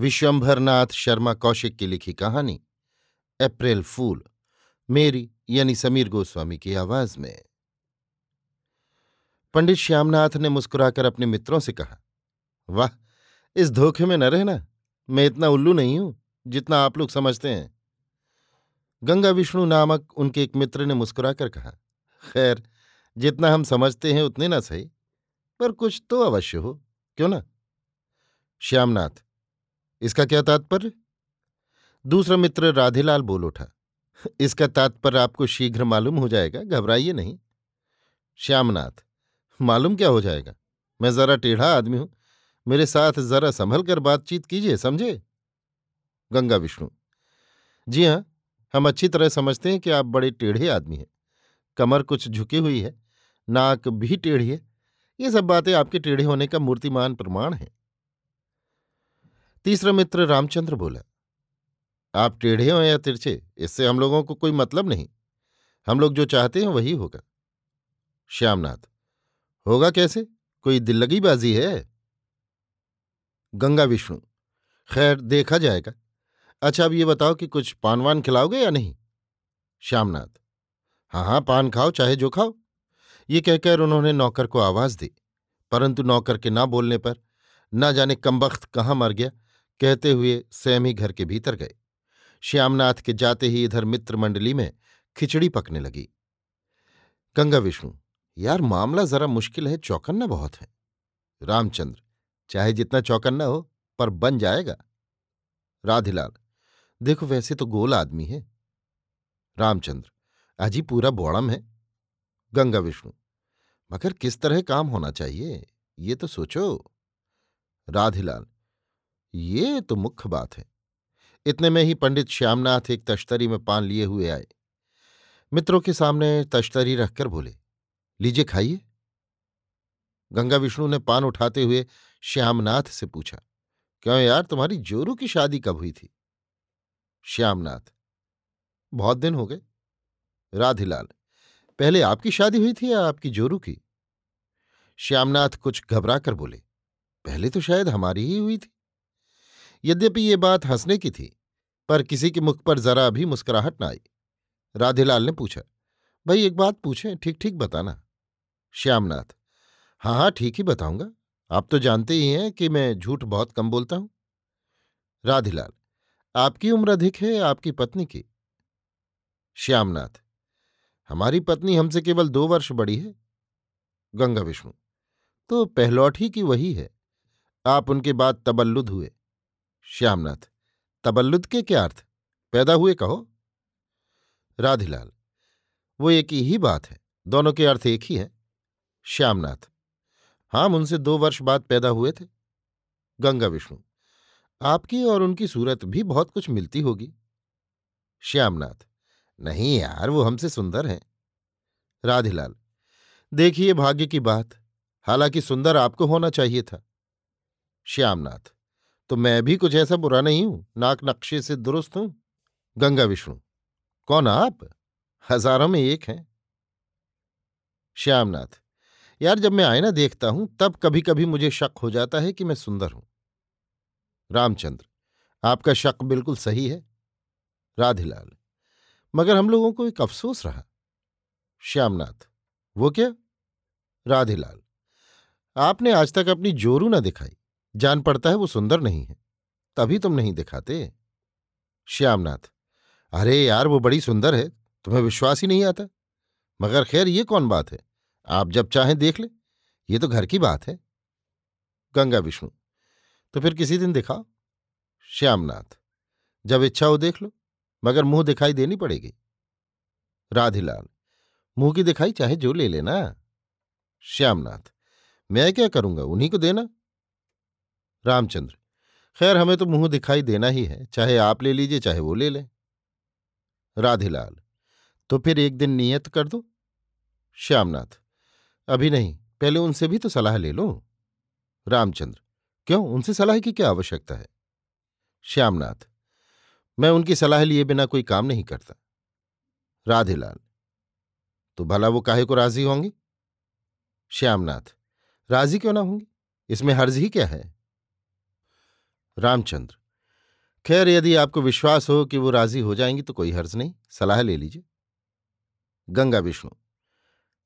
विश्वंभरनाथ शर्मा कौशिक की लिखी कहानी, अप्रैल फूल, मेरी यानी समीर गोस्वामी की आवाज़ में। पंडित श्यामनाथ ने मुस्कुराकर अपने मित्रों से कहा, वाह, इस धोखे में न रहना, मैं इतना उल्लू नहीं हूँ, जितना आप लोग समझते हैं। गंगा विष्णु नामक उनके एक मित्र ने मुस्कुराकर कहा, खैर, जितना हम समझते हैं उतने ना सही, पर कुछ तो अवश्य हो, क्यों ना? श्यामनाथ इसका क्या तात्पर्य? दूसरा मित्र राधेलाल बोल उठा, इसका तात्पर्य आपको शीघ्र मालूम हो जाएगा, घबराइए नहीं। श्यामनाथ, मालूम क्या हो जाएगा? मैं जरा टेढ़ा आदमी हूँ, मेरे साथ जरा संभल कर बातचीत कीजिए, समझे? गंगा विष्णु, जी हाँ हम अच्छी तरह समझते हैं कि आप बड़े टेढ़े आदमी हैं। कमर कुछ झुकी हुई है, नाक भी टेढ़ी है। ये सब बातें आपके टेढ़े होने का मूर्तिमान प्रमाण है। तीसरा मित्र रामचंद्र बोला, आप टेढ़े हो या तिरछे, इससे हम लोगों को कोई मतलब नहीं। हम लोग जो चाहते हैं वही होगा। श्यामनाथ, होगा कैसे? कोई दिल लगी बाजी है? गंगा विष्णु, खैर देखा जाएगा। अच्छा अब ये बताओ कि कुछ पान वान खिलाओगे या नहीं? श्यामनाथ हाँ हाँ पान खाओ, चाहे जो खाओ। ये कहकर उन्होंने नौकर को आवाज़ दी, परंतु नौकर के ना बोलने पर, ना जाने कमबख्त कहाँ मर गया कहते हुए सैमी घर के भीतर गए। श्यामनाथ के जाते ही इधर मित्र मंडली में खिचड़ी पकने लगी। गंगा विष्णु, यार मामला जरा मुश्किल है, चौकन्ना बहुत है। रामचंद्र, चाहे जितना चौकन्ना हो, पर बन जाएगा। राधिलाल, देखो वैसे तो गोल आदमी है। रामचंद्र अजी पूरा बोड़म है। गंगा विष्णु, मगर किस तरह काम होना चाहिए, ये तो सोचो। राधिलाल ये तो मुख्य बात है। इतने में ही पंडित श्यामनाथ एक तश्तरी में पान लिए हुए आए। मित्रों के सामने तश्तरी रखकर बोले, लीजिए खाइए। गंगा विष्णु ने पान उठाते हुए श्यामनाथ से पूछा, क्यों यार, तुम्हारी जोरू की शादी कब हुई थी? श्यामनाथ, बहुत दिन हो गए। राधिलाल, पहले आपकी शादी हुई थी या आपकी जोरू की? श्यामनाथ कुछ घबरा कर बोले, पहले तो शायद हमारी ही हुई थी। यद्यपि ये बात हंसने की थी, पर किसी के मुख पर जरा भी मुस्कुराहट न आई। राधेलाल ने पूछा, भाई, एक बात पूछें ठीक ठीक बताना। श्यामनाथ हाँ हाँ ठीक ही बताऊँगा। आप तो जानते ही हैं कि मैं झूठ बहुत कम बोलता हूँ। राधेलाल, आपकी उम्र अधिक है, आपकी पत्नी की? श्यामनाथ, हमारी पत्नी हमसे केवल दो वर्ष बड़ी है। गंगा विष्णु तो पहलौठी की वही है। आप उनके बाद तबल्लुद हुए। श्यामनाथ, तबल्लुद के क्या अर्थ? पैदा हुए कहो। राधिलाल, वो एक ही बात है, दोनों के अर्थ एक ही है। श्यामनाथ हम उनसे दो वर्ष बाद पैदा हुए थे। गंगा विष्णु, आपकी और उनकी सूरत भी बहुत कुछ मिलती होगी। श्यामनाथ, नहीं यार, वो हमसे सुंदर हैं। राधिलाल, देखिए भाग्य की बात, हालाँकि सुंदर आपको होना चाहिए था। श्यामनाथ तो मैं भी कुछ ऐसा बुरा नहीं हूँ नाक नक्शे से दुरुस्त हूँ। गंगा विष्णु, कौन आप? हज़ारों में एक हैं। श्यामनाथ, यार जब मैं आईना देखता हूँ, तब कभी कभी मुझे शक हो जाता है कि मैं सुंदर हूँ। रामचंद्र, आपका शक बिल्कुल सही है। राधिलाल, मगर हम लोगों को एक अफसोस रहा। श्यामनाथ, वो क्या? राधिलाल, आपने आज तक अपनी जोरू ना दिखाई। जान पड़ता है वो सुंदर नहीं है, तभी तुम नहीं दिखाते। श्यामनाथ, अरे यार, वो बड़ी सुंदर है, तुम्हें विश्वास ही नहीं आता। मगर खैर, ये कौन बात है? आप जब चाहें देख ले, ये तो घर की बात है। गंगा विष्णु तो फिर किसी दिन दिखाओ। श्यामनाथ, जब इच्छा हो देख लो, मगर मुँह दिखाई देनी पड़ेगी। राधिलाल, मुँह की दिखाई चाहे जो ले लेना। श्यामनाथ, मैं क्या करूँगा? उन्हीं को देना? रामचंद्र, खैर हमें तो मुँह दिखाई देना ही है, चाहे आप ले लीजिए, चाहे वो ले लें। राधेलाल तो फिर एक दिन नियत कर दो। श्यामनाथ, अभी नहीं, पहले उनसे भी तो सलाह ले लो। रामचंद्र, क्यों, उनसे सलाह की क्या आवश्यकता है? श्यामनाथ, मैं उनकी सलाह लिए बिना कोई काम नहीं करता। राधेलाल तो भला वो काहे को राज़ी होंगी? श्यामनाथ, राज़ी क्यों ना होंगी? इसमें हर्ज ही क्या है? रामचंद्र। खैर, यदि आपको विश्वास हो कि वो राज़ी हो जाएँगी तो कोई हर्ज नहीं, सलाह ले लीजिए। गंगा विष्णु,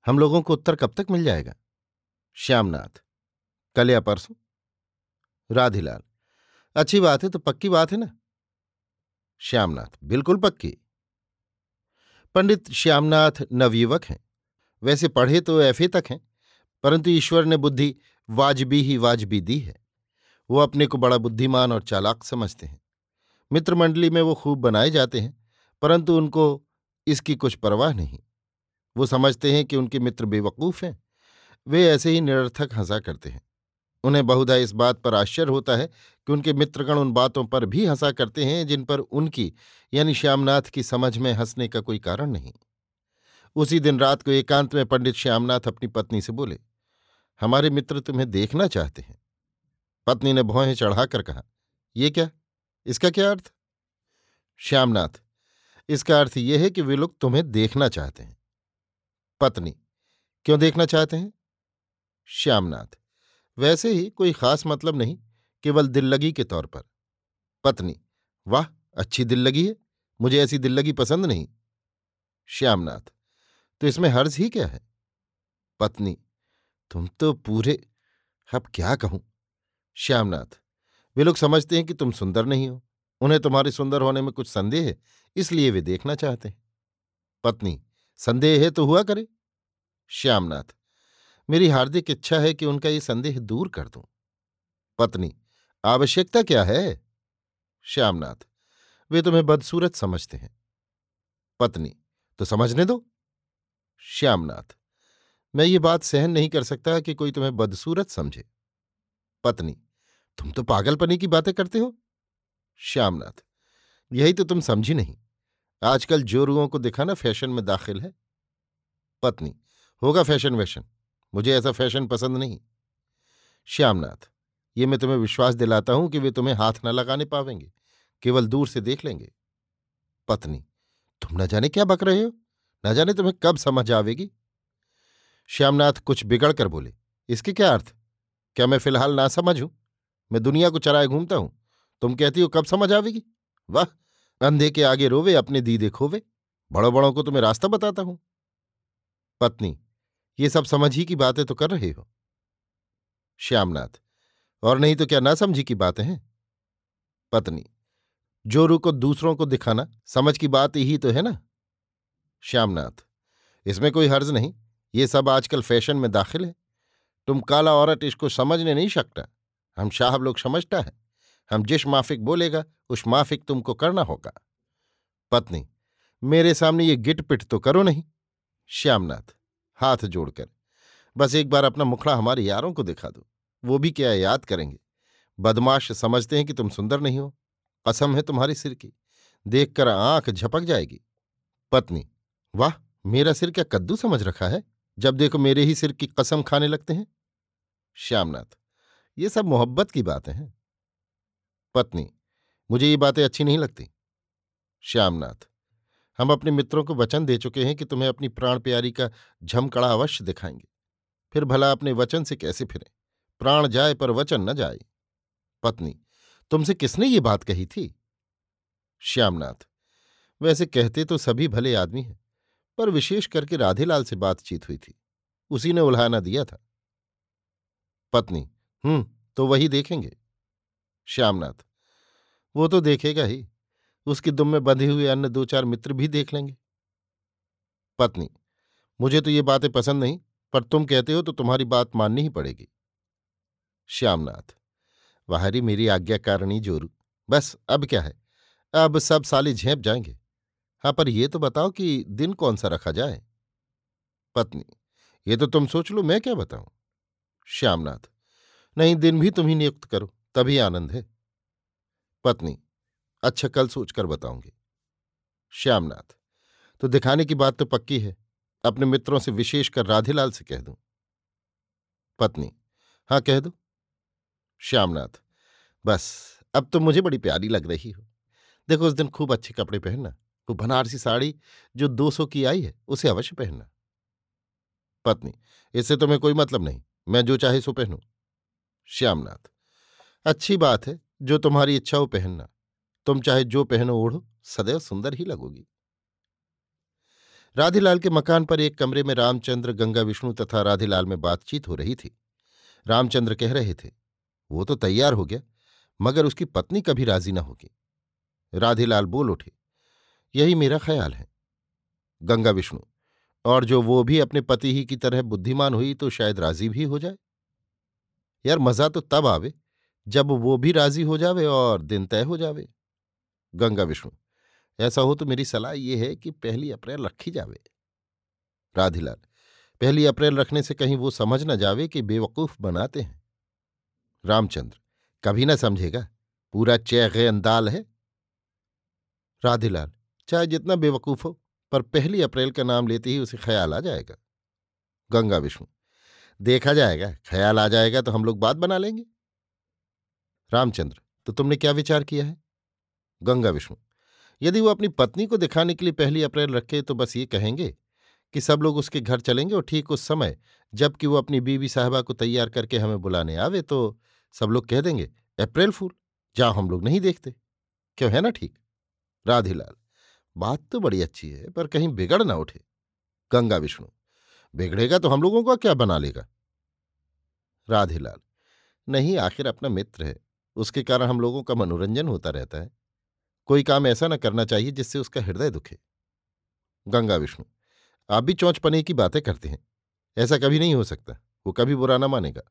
हम लोगों को उत्तर कब तक मिल जाएगा? श्यामनाथ, कल या परसों? राधिलाल, अच्छी बात है तो पक्की बात है ना? श्यामनाथ, बिल्कुल पक्की। पंडित श्यामनाथ नवयुवक हैं। वैसे पढ़े तो एफए तक हैं, परंतु ईश्वर ने बुद्धि वाजबी ही वाजबी दी है। वो अपने को बड़ा बुद्धिमान और चालाक समझते हैं। मित्रमंडली में वो खूब बनाए जाते हैं, परंतु उनको इसकी कुछ परवाह नहीं। वो समझते हैं कि उनके मित्र बेवकूफ़ हैं। वे ऐसे ही निरर्थक हंसा करते हैं। उन्हें बहुधा इस बात पर आश्चर्य होता है कि उनके मित्रगण उन बातों पर भी हंसा करते हैं जिन पर उनकी, यानी श्यामनाथ की समझ में हंसने का कोई कारण नहीं। उसी दिन रात को एकांत में पंडित श्यामनाथ अपनी पत्नी से बोले, हमारे मित्र तुम्हें देखना चाहते हैं। पत्नी ने भौहें चढ़ाकर कहा, ये क्या? इसका क्या अर्थ? श्यामनाथ, इसका अर्थ यह है कि वे लोग तुम्हें देखना चाहते हैं। पत्नी, क्यों देखना चाहते हैं? श्यामनाथ, वैसे ही कोई खास मतलब नहीं, केवल दिल लगी के तौर पर। पत्नी, वाह, अच्छी दिल लगी है, मुझे ऐसी दिल लगी पसंद नहीं। श्यामनाथ तो इसमें हर्ज ही क्या है? पत्नी, तुम तो पूरे, अब क्या कहूँ? श्यामनाथ, वे लोग समझते हैं कि तुम सुंदर नहीं हो, उन्हें तुम्हारे सुंदर होने में कुछ संदेह है, इसलिए वे देखना चाहते हैं। पत्नी, संदेह है तो हुआ करे। श्यामनाथ, मेरी हार्दिक इच्छा है कि उनका ये संदेह दूर कर दूँ। पत्नी, आवश्यकता क्या है? श्यामनाथ, वे तुम्हें बदसूरत समझते हैं। पत्नी तो समझने दो। श्यामनाथ, मैं ये बात सहन नहीं कर सकता कि कोई तुम्हें बदसूरत समझे। पत्नी, तुम तो पागलपनी की बातें करते हो? श्यामनाथ, यही तो तुम समझी नहीं। आजकल जोरुओं को दिखाना फ़ैशन में दाखिल है। पत्नी, होगा फ़ैशन वैशन, मुझे ऐसा फ़ैशन पसंद नहीं। श्यामनाथ, ये मैं तुम्हें विश्वास दिलाता हूँ कि वे तुम्हें हाथ न लगाने पावेंगे, केवल दूर से देख लेंगे। पत्नी, तुम न जाने क्या बक रहे हो? न जाने तुम्हें कब समझ आवेगी? श्यामनाथ कुछ बिगड़ कर बोले, इसके क्या अर्थ? क्या मैं फ़िलहाल ना समझूं मैं दुनिया को चराए घूमता हूँ। तुम कहती हो, कब समझ आवेगी? वाह! अंधे के आगे रोवे, अपने दीदे खोवे। बड़ों बड़ों को तुम्हें रास्ता बताता हूँ। पत्नी, ये सब समझ ही की बातें तो कर रहे हो। श्यामनाथ, और नहीं तो क्या ना समझी की बातें हैं? पत्नी जोरू को दूसरों को दिखाना, समझ की बात ही तो है ना? श्यामनाथ, इसमें कोई हर्ज नहीं, ये सब आजकल फ़ैशन में दाखिल है। तुम काला औरत इसको समझने नहीं सकता हम शाह लोग समझता है। हम जिस माफिक बोलेगा, उस माफिक तुमको करना होगा। पत्नी, मेरे सामने ये गिट पिट तो करो नहीं। श्यामनाथ, हाथ जोड़कर, बस एक बार अपना मुखड़ा हमारे यारों को दिखा दो। वो भी क्या याद करेंगे? बदमाश समझते हैं कि तुम सुंदर नहीं हो। कसम है तुम्हारी सिर की। देखकर आँख झपक जाएगी। पत्नी, वाह, मेरा सिर क्या कद्दू समझ रखा है? जब देखो मेरे ही सिर की कसम खाने लगते हैं। श्यामनाथ, ये सब मोहब्बत की बातें हैं। पत्नी, मुझे ये बातें अच्छी नहीं लगती। श्यामनाथ, हम अपने मित्रों को वचन दे चुके हैं कि तुम्हें अपनी प्राण प्यारी का झमकड़ा अवश्य दिखाएँगे। फिर भला अपने वचन से कैसे फिरें? प्राण जाए पर वचन न जाए। पत्नी, तुमसे किसने ये बात कही थी? श्यामनाथ, वैसे कहते तो सभी भले आदमी हैं। पर विशेष करके राधेलाल से बातचीत हुई थी। उसी ने उल्हाना दिया था। पत्नी हम्म तो वही देखेंगे। श्यामनाथ, वो तो देखेगा ही। उसकी दुम में बंधे हुए अन्य दो चार मित्र भी देख लेंगे। पत्नी, मुझे तो ये बातें पसंद नहीं, पर तुम कहते हो तो तुम्हारी बात माननी ही पड़ेगी। श्यामनाथ वाहरी मेरी आज्ञाकारिणी जोरू। बस, अब क्या है? अब सब साले झेप जाएँगे। हाँ पर यह तो बताओ कि दिन कौन सा रखा जाए? पत्नी, ये तो तुम सोच लो, मैं क्या बताऊँ? श्यामनाथ, नहीं, दिन भी तुम ही नियुक्त करो, तभी आनंद है। पत्नी अच्छा कल सोचकर बताऊँगी। श्यामनाथ तो दिखाने की बात तो पक्की है, अपने मित्रों से विशेषकर राधेलाल से कह दूँ। पत्नी हाँ कह दो? श्यामनाथ, बस, अब तो मुझे बड़ी प्यारी लग रही हो। देखो, उस दिन खूब अच्छे कपड़े पहनना। वो बनारसी साड़ी जो दो सौ की आई है, उसे अवश्य पहनना। पत्नी, इससे तुम्हें कोई मतलब नहीं, मैं जो चाहे सो पहनूं। श्यामनाथ, अच्छी बात है, जो तुम्हारी इच्छा हो पहनना। तुम चाहे जो पहनो ओढ़ो, सदैव सुंदर ही लगोगी। राधेलाल के मकान पर एक कमरे में रामचंद्र, गंगा विष्णु तथा राधेलाल में बातचीत हो रही थी। रामचंद्र कह रहे थे, वो तो तैयार हो गया, मगर उसकी पत्नी कभी राज़ी न होगी। राधेलाल बोल उठे यही मेरा ख्याल है। गंगा विष्णु, और जो वो भी अपने पति ही की तरह बुद्धिमान हुई तो शायद राज़ी भी हो जाए। यार मज़ा तो तब आवे, जब वो भी राज़ी हो जावे और दिन तय हो जावे। गंगा विष्णु, ऐसा हो तो मेरी सलाह ये है कि पहली अप्रैल रखी जावे। राधिलाल, पहली अप्रैल रखने से कहीं वो समझ न जावे कि बेवकूफ़ बनाते हैं। रामचंद्र, कभी ना समझेगा, पूरा चैगे अंदाल है। राधिलाल चाहे जितना बेवकूफ़ हो, पर पहली अप्रैल का नाम लेते ही उसे ख्याल आ जाएगा। गंगा विष्णु। देखा जाएगा, ख्याल आ जाएगा तो हम लोग बात बना लेंगे। रामचंद्र तो तुमने क्या विचार किया है? गंगा विष्णु, यदि वो अपनी पत्नी को दिखाने के लिए पहली अप्रैल रखे तो बस ये कहेंगे कि सब लोग उसके घर चलेंगे और ठीक उस समय, जबकि वो अपनी बीवी साहबा को तैयार करके हमें बुलाने आवे तो सब लोग कह देंगे, अप्रैल फूल जाओ हम लोग नहीं देखते। क्यों, है ना ठीक? राधेलाल बात तो बड़ी अच्छी है, पर कहीं बिगड़ ना उठे। गंगा विष्णु, बिगड़ेगा तो हम लोगों का क्या बना लेगा? राधेलाल, नहीं, आखिर अपना मित्र है, उसके कारण हम लोगों का मनोरंजन होता रहता है। कोई काम ऐसा ना करना चाहिए जिससे उसका हृदय दुखे। गंगा विष्णु, आप भी चौंच पने की बातें करते हैं, ऐसा कभी नहीं हो सकता, वो कभी बुरा ना मानेगा।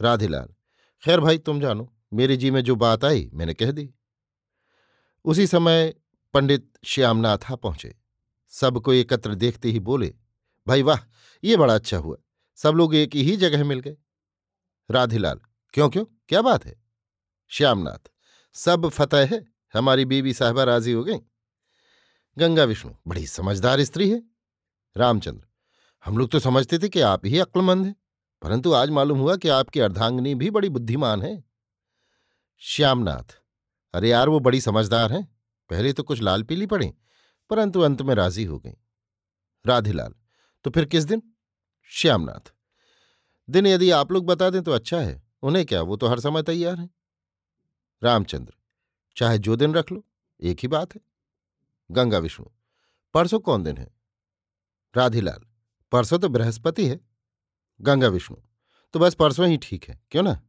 राधेलाल, खैर भाई तुम जानो, मेरे जी में जो बात आई, मैंने कह दी। उसी समय पंडित श्यामनाथ पहुँचे। सबको एकत्र देखते ही बोले, भाई वाह, ये बड़ा अच्छा हुआ। सब लोग एक ही जगह मिल गए। राधेलाल, क्यों क्यों, क्या बात है? श्यामनाथ, सब फतेह है, हमारी बीवी साहबा राज़ी हो गई। गंगा विष्णु, बड़ी समझदार स्त्री है। रामचंद्र, हम लोग तो समझते थे कि आप ही अक्लमंद हैं, परंतु आज मालूम हुआ कि आपकी अर्धांगनी भी बड़ी बुद्धिमान है। श्यामनाथ, अरे यार, वो बड़ी समझदार हैं। पहले तो कुछ लाल पीली पड़ी, परंतु अंत में राज़ी हो गई। राधेलाल तो फिर किस दिन? श्यामनाथ। दिन यदि आप लोग बता दें तो अच्छा है, उन्हें क्या, वो तो हर समय तैयार हैं। रामचंद्र, चाहे जो दिन रख लो, एक ही बात है। गंगा विष्णु, परसों कौन दिन है? राधीलाल, परसों तो बृहस्पति है। गंगा विष्णु तो बस परसों ही ठीक है, क्यों ना?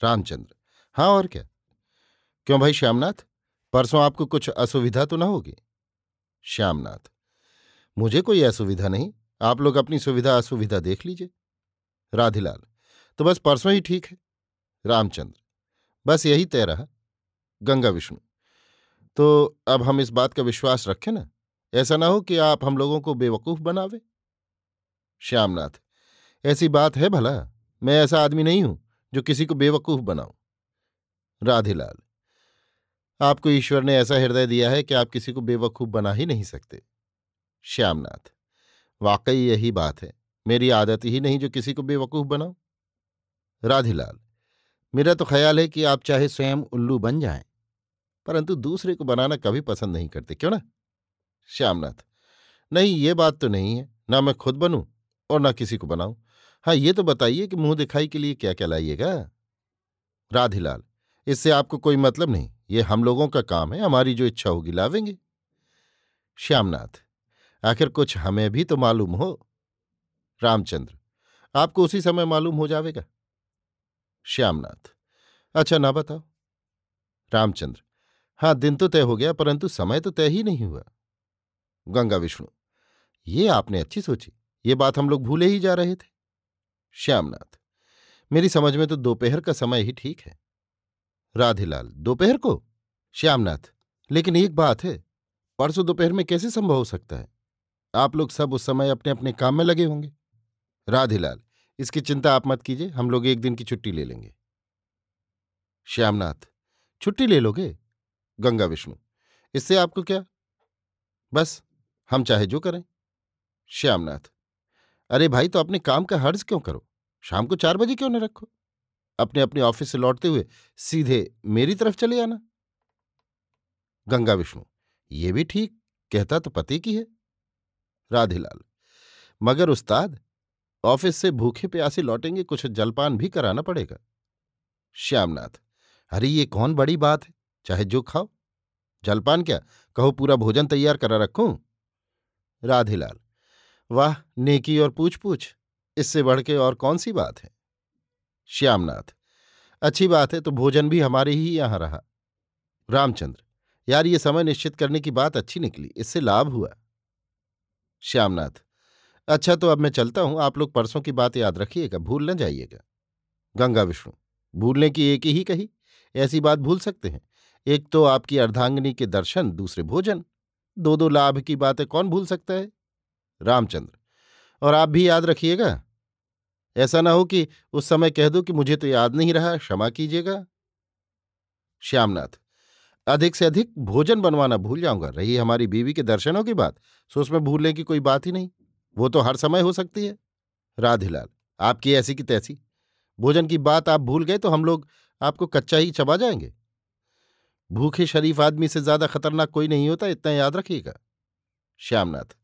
रामचंद्र हाँ और क्या? क्यों भाई, श्यामनाथ? परसों आपको कुछ असुविधा तो ना होगी? श्यामनाथ, मुझे कोई असुविधा नहीं, आप लोग अपनी सुविधा असुविधा देख लीजिए। राधिलाल तो बस परसों ही ठीक है। रामचंद्र, बस यही तय रहा। गंगा विष्णु तो अब हम इस बात का विश्वास रखें ना? ऐसा ना हो कि आप हम लोगों को बेवकूफ़ बनावे। श्यामनाथ, ऐसी बात है भला, मैं ऐसा आदमी नहीं हूँ जो किसी को बेवकूफ़ बनाऊँ। राधेलाल आपको ईश्वर ने ऐसा हृदय दिया है कि आप किसी को बेवकूफ़ बना ही नहीं सकते। श्यामनाथ, वाकई यही बात है। मेरी आदत ही नहीं जो किसी को बेवकूफ़ बनाऊँ। राधेलाल, मेरा तो ख्याल है कि आप चाहे स्वयं उल्लू बन जाएँ, परंतु दूसरे को बनाना कभी पसंद नहीं करते, क्यों ना? श्यामनाथ, नहीं, ये बात तो नहीं है, ना मैं खुद बनूं और ना किसी को बनाऊँ। हाँ ये तो बताइए कि मुँह दिखाई के लिए क्या क्या लाइएगा? राधिलाल, इससे आपको कोई मतलब नहीं। ये हम लोगों का काम है, हमारी जो इच्छा होगी लावेंगे। श्यामनाथ, आखिर कुछ हमें भी तो मालूम हो। रामचंद्र, आपको उसी समय मालूम हो जाएगा श्यामनाथ अच्छा ना बताओ। रामचंद्र हाँ दिन तो तय हो गया, परंतु समय तो तय ही नहीं हुआ। गंगा विष्णु, ये आपने अच्छी सोची, ये बात हम लोग भूले ही जा रहे थे। श्यामनाथ, मेरी समझ में तो दोपहर का समय ही ठीक है। राधेलाल, दोपहर को? श्यामनाथ, लेकिन एक बात है, परसों दोपहर में कैसे संभव हो सकता है? आप लोग सब उस समय अपने अपने काम में लगे होंगे। राधेलाल, इसकी चिंता आप मत कीजिए, हम लोग एक दिन की छुट्टी ले लेंगे। श्यामनाथ, छुट्टी ले लोगे? गंगा विष्णु, इससे आपको क्या? बस, हम चाहे जो करें। श्यामनाथ, अरे भाई तो अपने काम का हर्ज क्यों करो? शाम को चार बजे क्यों न रखो? अपने अपने ऑफ़िस से लौटते हुए सीधे मेरी तरफ़ चले आना। गंगा विष्णु, ये भी ठीक, कहता तो पति की है। राधेलाल, मगर उस्ताद, ऑफ़िस से भूखे प्यासे लौटेंगे, कुछ जलपान भी कराना पड़ेगा। श्यामनाथ, अरे, ये कौन बड़ी बात है, चाहे जो खाओ। जलपान क्या, कहो पूरा भोजन तैयार करा रखूँ? राधेलाल, वाह, नेकी और पूछ पूछ इससे बढ़ के और कौन सी बात है? श्यामनाथ, अच्छी बात है तो भोजन भी हमारे ही यहाँ रहा। रामचंद्र, यार, ये समय निश्चित करने की बात अच्छी निकली, इससे लाभ हुआ। श्यामनाथ अच्छा तो अब मैं चलता हूँ, आप लोग परसों की बात याद रखिएगा, भूल न जाइएगा। गंगा विष्णु, भूलने की एक ही कही, ऐसी बात भूल सकते हैं। एक तो आपकी अर्धांगिनी के दर्शन, दूसरे भोजन, दो दो लाभ की बातें कौन भूल सकता है? रामचंद्र, और आप भी याद रखिएगा ऐसा ना हो कि उस समय कह दो कि मुझे तो याद नहीं रहा, क्षमा कीजिएगा। श्यामनाथ, अधिक से अधिक भोजन बनवाना भूल जाऊँगा। रही हमारी बीवी के दर्शनों की बात सो उसमें भूलने की कोई बात ही नहीं। वो तो हर समय हो सकती है। राधेलाल, आपकी ऐसी की तैसी। भोजन की बात आप भूल गए तो हम लोग आपको कच्चा ही चबा जाएँगे। भूखे शरीफ आदमी से ज़्यादा खतरनाक कोई नहीं होता, इतना याद रखिएगा। श्यामनाथ,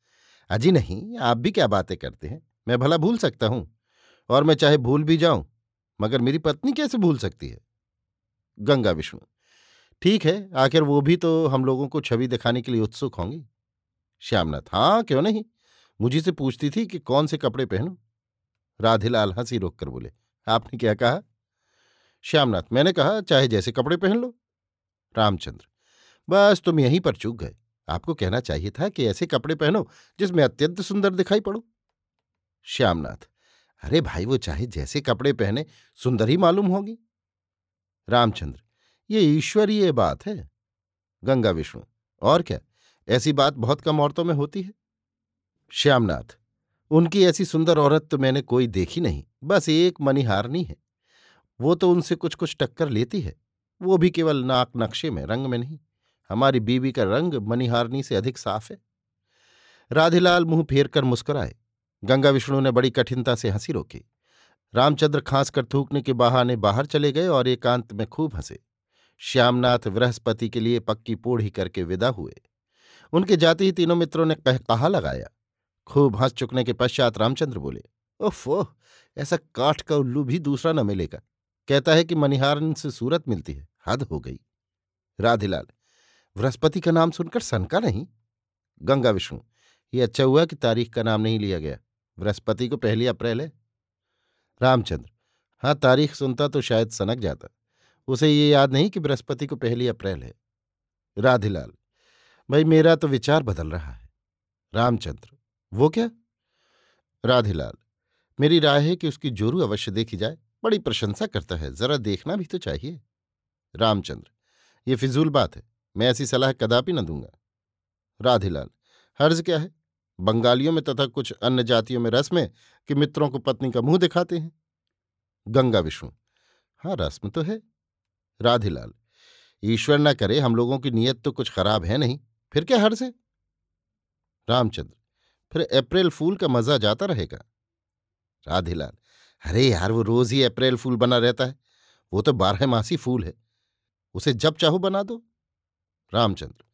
अजी नहीं, आप भी क्या बातें करते हैं? मैं भला भूल सकता हूँ। और मैं चाहे भूल भी जाऊँ, मगर मेरी पत्नी कैसे भूल सकती है? गंगा विष्णु। ठीक है, आखिर वो भी तो हम लोगों को छवि दिखाने के लिए उत्सुक होंगी। श्यामनाथ हाँ क्यों नहीं? मुझी से पूछती थी कि कौन से कपड़े पहनूं? राधेलाल हँसी रोक कर बोले, आपने क्या कहा? श्यामनाथ, मैंने कहा, चाहे जैसे कपड़े पहन लो। रामचंद्र, बस तुम यहीं पर चूक गए। आपको कहना चाहिए था कि ऐसे कपड़े पहनो जिसमें अत्यंत सुंदर दिखाई पड़ो। श्यामनाथ अरे भाई, वो चाहे जैसे कपड़े पहने, सुंदर ही मालूम होगी। रामचंद्र, ये ईश्वरीय बात है। गंगा विष्णु, और क्या? ऐसी बात बहुत कम औरतों में होती है। श्यामनाथ, उनकी ऐसी सुंदर औरत तो मैंने कोई देखी नहीं, बस एक मनिहारनी है। वो तो उनसे कुछ कुछ टक्कर लेती है। वो भी केवल नाक नक्शे में, रंग में नहीं। हमारी बीवी का रंग मनिहारनी से अधिक साफ़ है। राधेलाल मुँह फेर कर मुस्कुराए। गंगा विष्णु ने बड़ी कठिनता से हँसी रोकी। रामचंद्र खांस कर थूकने के बहाने बाहर चले गए और एकांत में खूब हंसे। श्यामनाथ बृहस्पति के लिए पक्की पोढ़ी करके विदा हुए। उनके जाते ही तीनों मित्रों ने कह, कहा लगाया। खूब हंस चुकने के पश्चात रामचंद्र बोले ओफो ऐसा काठ का उल्लू भी दूसरा न मिलेगा। कहता है कि मनिहारन से सूरत मिलती है, हद हो गई। राधेलाल, बृहस्पति का नाम सुनकर सनका नहीं? गंगा विष्णु, ये अच्छा हुआ कि तारीख का नाम नहीं लिया गया। बृहस्पति को पहली अप्रैल है। रामचंद्र हाँ तारीख सुनता तो शायद सनक जाता। उसे ये याद नहीं कि बृहस्पति को पहली अप्रैल है। राधेलाल, भाई मेरा तो विचार बदल रहा है। रामचंद्र, वो क्या? राधेलाल, मेरी राय है कि उसकी जोरू अवश्य देखी जाए। बड़ी प्रशंसा करता है, जरा देखना भी तो चाहिए। रामचंद्र, ये फिजूल बात है, मैं ऐसी सलाह कदापि न दूँगा। राधेलाल, हर्ज क्या है? बंगालियों में तथा कुछ अन्य जातियों में रस्म है कि मित्रों को पत्नी का मुँह दिखाते हैं। गंगा विष्णु। हाँ रस्म तो है। राधेलाल। ईश्वर न करे, हम लोगों की नीयत तो कुछ खराब है नहीं। फिर क्या हर्ज है? रामचंद्र। फिर अप्रैल फूल का मज़ा जाता रहेगा। राधेलाल। अरे यार, वो रोज ही अप्रैल फूल बना रहता है। वो तो बारह मासी फूल है। उसे जब चाहो बना दो। रामचंद्र।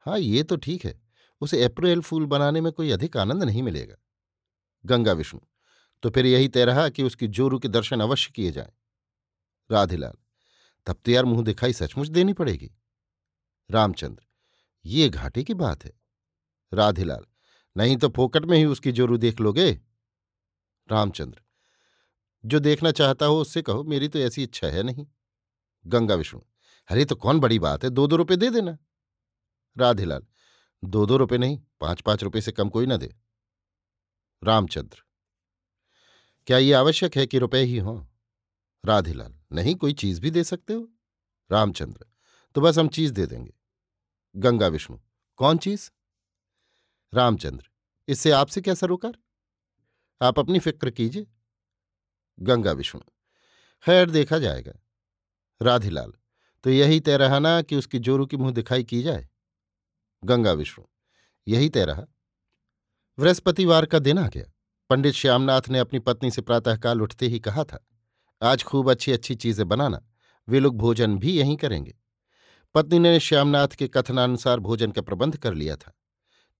हाँ ये तो ठीक है। उसे अप्रैल फूल बनाने में कोई अधिक आनंद नहीं मिलेगा। गंगा विष्णु तो फिर यही तय रहा कि उसकी जोरू के दर्शन अवश्य किए जाए। राधेलाल, तब तो यार मुँह दिखाई सचमुच देनी पड़ेगी। रामचंद्र, ये घाटे की बात है। राधेलाल, नहीं तो फोकट में ही उसकी जोरू देख लोगे? रामचंद्र, जो देखना चाहता हो उससे कहो, मेरी तो ऐसी इच्छा है नहीं। गंगा विष्णु, अरे तो कौन बड़ी बात है, दो दो रुपये दे देना। राधेलाल दो दो रुपये नहीं पाँच पाँच रुपये से कम कोई ना दे। रामचंद्र, क्या ये आवश्यक है कि रुपए ही हों? राधेलाल, नहीं, कोई चीज़ भी दे सकते हो? रामचंद्र तो बस हम चीज़ दे देंगे। गंगा विष्णु, कौन चीज़? रामचंद्र, इससे आपसे क्या सरोकार? आप अपनी फ़िक्र कीजिए। गंगा विष्णु, खैर देखा जाएगा। राधेलाल तो यही तय रहा ना कि उसकी जोरू की मुँह दिखाई की जाए? गंगा विष्णु। यही तय रहा। बृहस्पतिवार का दिन आ गया। पंडित श्यामनाथ ने अपनी पत्नी से प्रातःकाल उठते ही कहा था, आज खूब अच्छी अच्छी चीज़ें बनाना, वे लोग भोजन भी यहीं करेंगे। पत्नी ने श्यामनाथ के कथनानुसार भोजन का प्रबंध कर लिया था।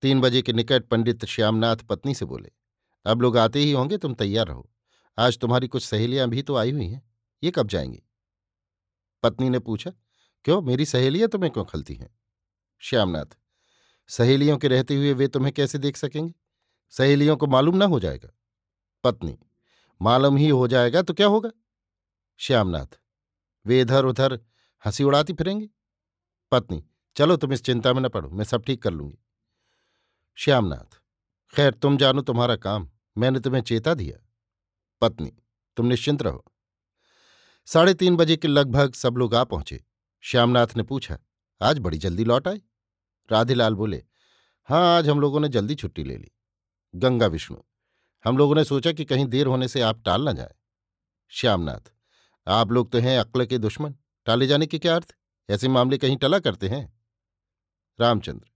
तीन बजे के निकट पंडित श्यामनाथ पत्नी से बोले, अब लोग आते ही होंगे, तुम तैयार रहो। आज तुम्हारी कुछ सहेलियाँ भी तो आई हुई हैं, ये कब जाएँगी? पत्नी ने पूछा, क्यों, मेरी सहेलियाँ तुम्हें क्यों खलती हैं? श्यामनाथ सहेलियों के रहते हुए वे तुम्हें कैसे देख सकेंगे? सहेलियों को मालूम ना हो जाएगा। पत्नी, मालूम ही हो जाएगा तो क्या होगा? श्यामनाथ, वे इधर उधर हँसी उड़ाती फिरेंगे। पत्नी, चलो तुम इस चिंता में न पड़ो, मैं सब ठीक कर लूँगी। श्यामनाथ, खैर तुम जानो तुम्हारा काम, मैंने तुम्हें चेता दिया। पत्नी, तुम निश्चिंत रहो। साढ़े तीन बजे के लगभग सब लोग आ पहुँचे। श्यामनाथ ने पूछा, आज बड़ी जल्दी लौट आए? राधेलाल बोले हाँ आज हम लोगों ने जल्दी छुट्टी ले ली। गंगा विष्णु, हम लोगों ने सोचा कि कहीं देर होने से आप टाल ना जाए। श्यामनाथ, आप लोग तो हैं अक्ल के दुश्मन, टाले जाने के क्या अर्थ? ऐसे मामले कहीं टला करते हैं? रामचंद्र,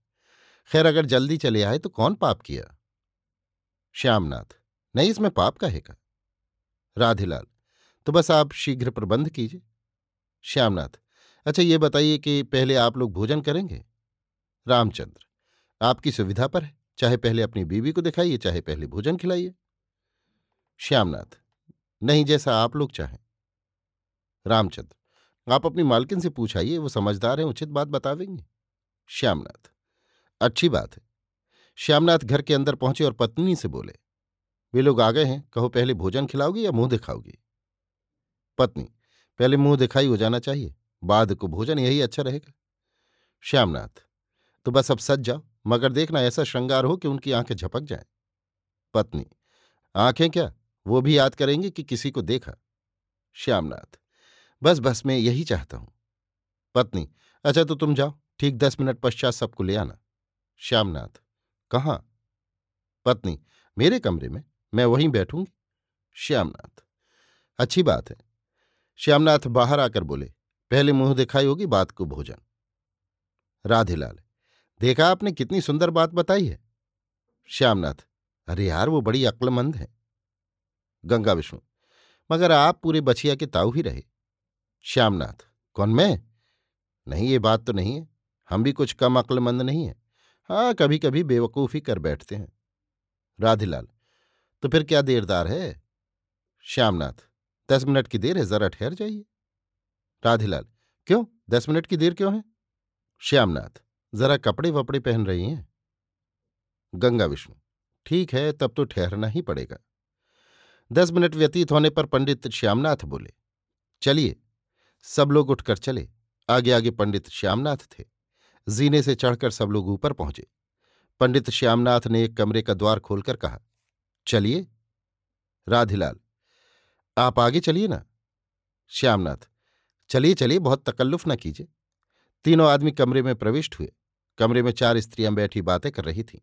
खैर, अगर जल्दी चले आए तो कौन पाप किया? श्यामनाथ, नहीं, इसमें पाप का है का राधेलाल तो बस आप शीघ्र प्रबंध कीजिए। श्यामनाथ अच्छा ये बताइए कि पहले आप लोग भोजन करेंगे? रामचंद्र, आपकी सुविधा पर है। चाहे पहले अपनी बीवी को दिखाइए, चाहे पहले भोजन खिलाइए। श्यामनाथ, नहीं जैसा आप लोग चाहें। रामचंद्र, आप अपनी मालकिन से पूछाइए, वो समझदार है, उचित बात बतावेंगे श्यामनाथ, अच्छी बात है। श्यामनाथ घर के अंदर पहुँचे और पत्नी से बोले, वे लोग आ गए हैं, कहो पहले भोजन खिलाओगी या मुँह दिखाओगी? पत्नी, पहले मुँह दिखाई हो जाना चाहिए, बाद को भोजन यही अच्छा रहेगा। श्यामनाथ तो बस अब सज जाओ, मगर देखना ऐसा श्रृंगार हो कि उनकी आँखें झपक जाए। पत्नी, आँखें क्या? वो भी याद करेंगे कि किसी को देखा। श्यामनाथ, बस बस, मैं यही चाहता हूँ। पत्नी अच्छा तो तुम जाओ, ठीक दस मिनट पश्चात सबको ले आना। श्यामनाथ, कहाँ? पत्नी, मेरे कमरे में, मैं वहीं बैठूँगी। श्यामनाथ, अच्छी बात है। श्यामनाथ बाहर आकर बोले, पहले मुँह दिखाई होगी बात को भोजन। राधेलाल देखा आपने कितनी सुंदर बात बताई है? श्यामनाथ, अरे यार, वो बड़ी अक्लमंद है। गंगा विष्णु, मगर आप पूरे बछिया के ताऊ ही रहे। श्यामनाथ, कौन मैं? नहीं, ये बात तो नहीं है। हम भी कुछ कम अक्लमंद नहीं है। हाँ कभी कभी बेवकूफ़ी कर बैठते हैं। राधेलाल तो फिर क्या देरदार है? श्यामनाथ, दस मिनट की देर है, जरा ठहर जाइए। राधेलाल, क्यों? दस मिनट की देर क्यों है? श्यामनाथ जरा कपड़े वपड़े पहन रही हैं? गंगा विष्णु, ठीक है, तब तो ठहरना ही पड़ेगा। दस मिनट व्यतीत होने पर पंडित श्यामनाथ बोले, चलिए। सब लोग उठकर चले। आगे आगे पंडित श्यामनाथ थे। जीने से चढ़कर सब लोग ऊपर पहुँचे। पंडित श्यामनाथ ने एक कमरे का द्वार खोलकर कहा, चलिए। राधिलाल, आप आगे चलिए ना। श्यामनाथ, चलिए चलिए, बहुत तकल्लुफ न कीजिए। तीनों आदमी कमरे में प्रविष्ट हुए। कमरे में चार स्त्रियाँ बैठी बातें कर रही थीं।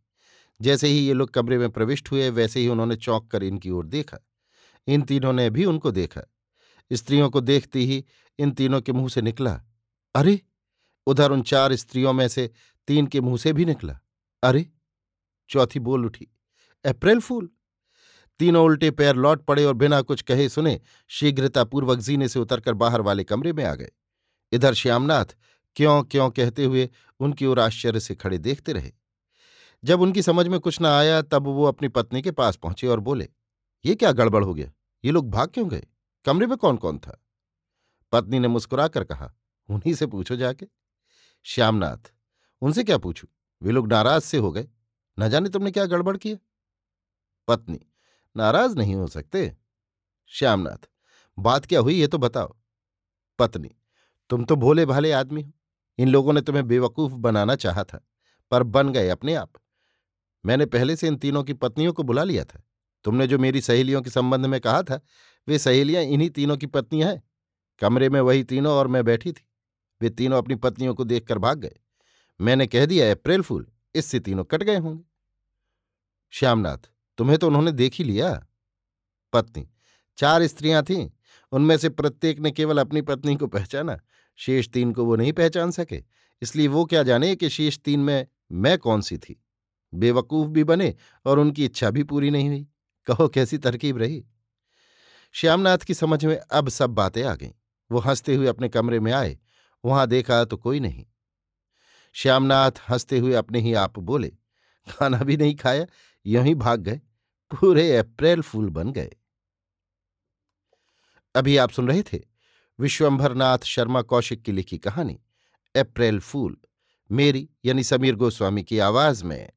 जैसे ही ये लोग कमरे में प्रविष्ट हुए, वैसे ही उन्होंने चौंक कर इनकी ओर देखा। इन तीनों ने भी उनको देखा। स्त्रियों को देखते ही इन तीनों के मुँह से निकला, अरे, उधर उन चार स्त्रियों में से तीन के मुँह से भी निकला। अरे! चौथी बोल उठी, अप्रैल फूल! तीनों उल्टे पैर लौट पड़े और बिना कुछ कहे सुने शीघ्रतापूर्वक जीने से उतरकर बाहर वाले कमरे में आ गए। इधर श्यामनाथ क्यों क्यों कहते हुए उनकी ओर आश्चर्य से खड़े देखते रहे। जब उनकी समझ में कुछ न आया, तब वो अपनी पत्नी के पास पहुँचे और बोले, ये क्या गड़बड़ हो गया? ये लोग भाग क्यों गए? कमरे में कौन कौन था? पत्नी ने मुस्कुराकर कहा, उन्हीं से पूछो जाके। श्यामनाथ, उनसे क्या पूछू? वे लोग नाराज़ से हो गए। न जाने तुमने क्या गड़बड़ किया? पत्नी, नाराज़ नहीं हो सकते। श्यामनाथ, बात क्या हुई ये तो बताओ। पत्नी, तुम तो भोले भाले आदमी हो। इन लोगों ने तुम्हें बेवकूफ़ बनाना चाहा था, पर बन गए अपने आप। मैंने पहले से इन तीनों की पत्नियों को बुला लिया था। तुमने जो मेरी सहेलियों के संबंध में कहा था, वे सहेलियाँ इन्हीं तीनों की पत्नियाँ हैं। कमरे में वही तीनों और मैं बैठी थी। वे तीनों अपनी पत्नियों को देखकर भाग गए। मैंने कह दिया, अप्रैल फूल, इससे तीनों कट गए होंगे। श्यामनाथ, तुम्हें तो उन्होंने देख ही लिया। पत्नी, चार स्त्रियाँ थीं। उनमें से प्रत्येक ने केवल अपनी पत्नी को पहचाना। शेष तीन को वो नहीं पहचान सके। इसलिए वो क्या जाने कि शेष तीन में मैं कौन सी थी? बेवकूफ़ भी बने और उनकी इच्छा भी पूरी नहीं हुई। कहो, कैसी तरकीब रही? श्यामनाथ की समझ में अब सब बातें आ गईं। वो हँसते हुए अपने कमरे में आए। वहाँ देखा तो कोई नहीं। श्यामनाथ हँसते हुए अपने ही आप बोले, खाना भी नहीं खाया, यूँ ही भाग गए। पूरे अप्रैल फूल बन गए। अभी आप सुन रहे थे विश्वंभरनाथ शर्मा कौशिक की लिखी कहानी, अप्रैल फूल मेरी यानी समीर गोस्वामी की आवाज़ में।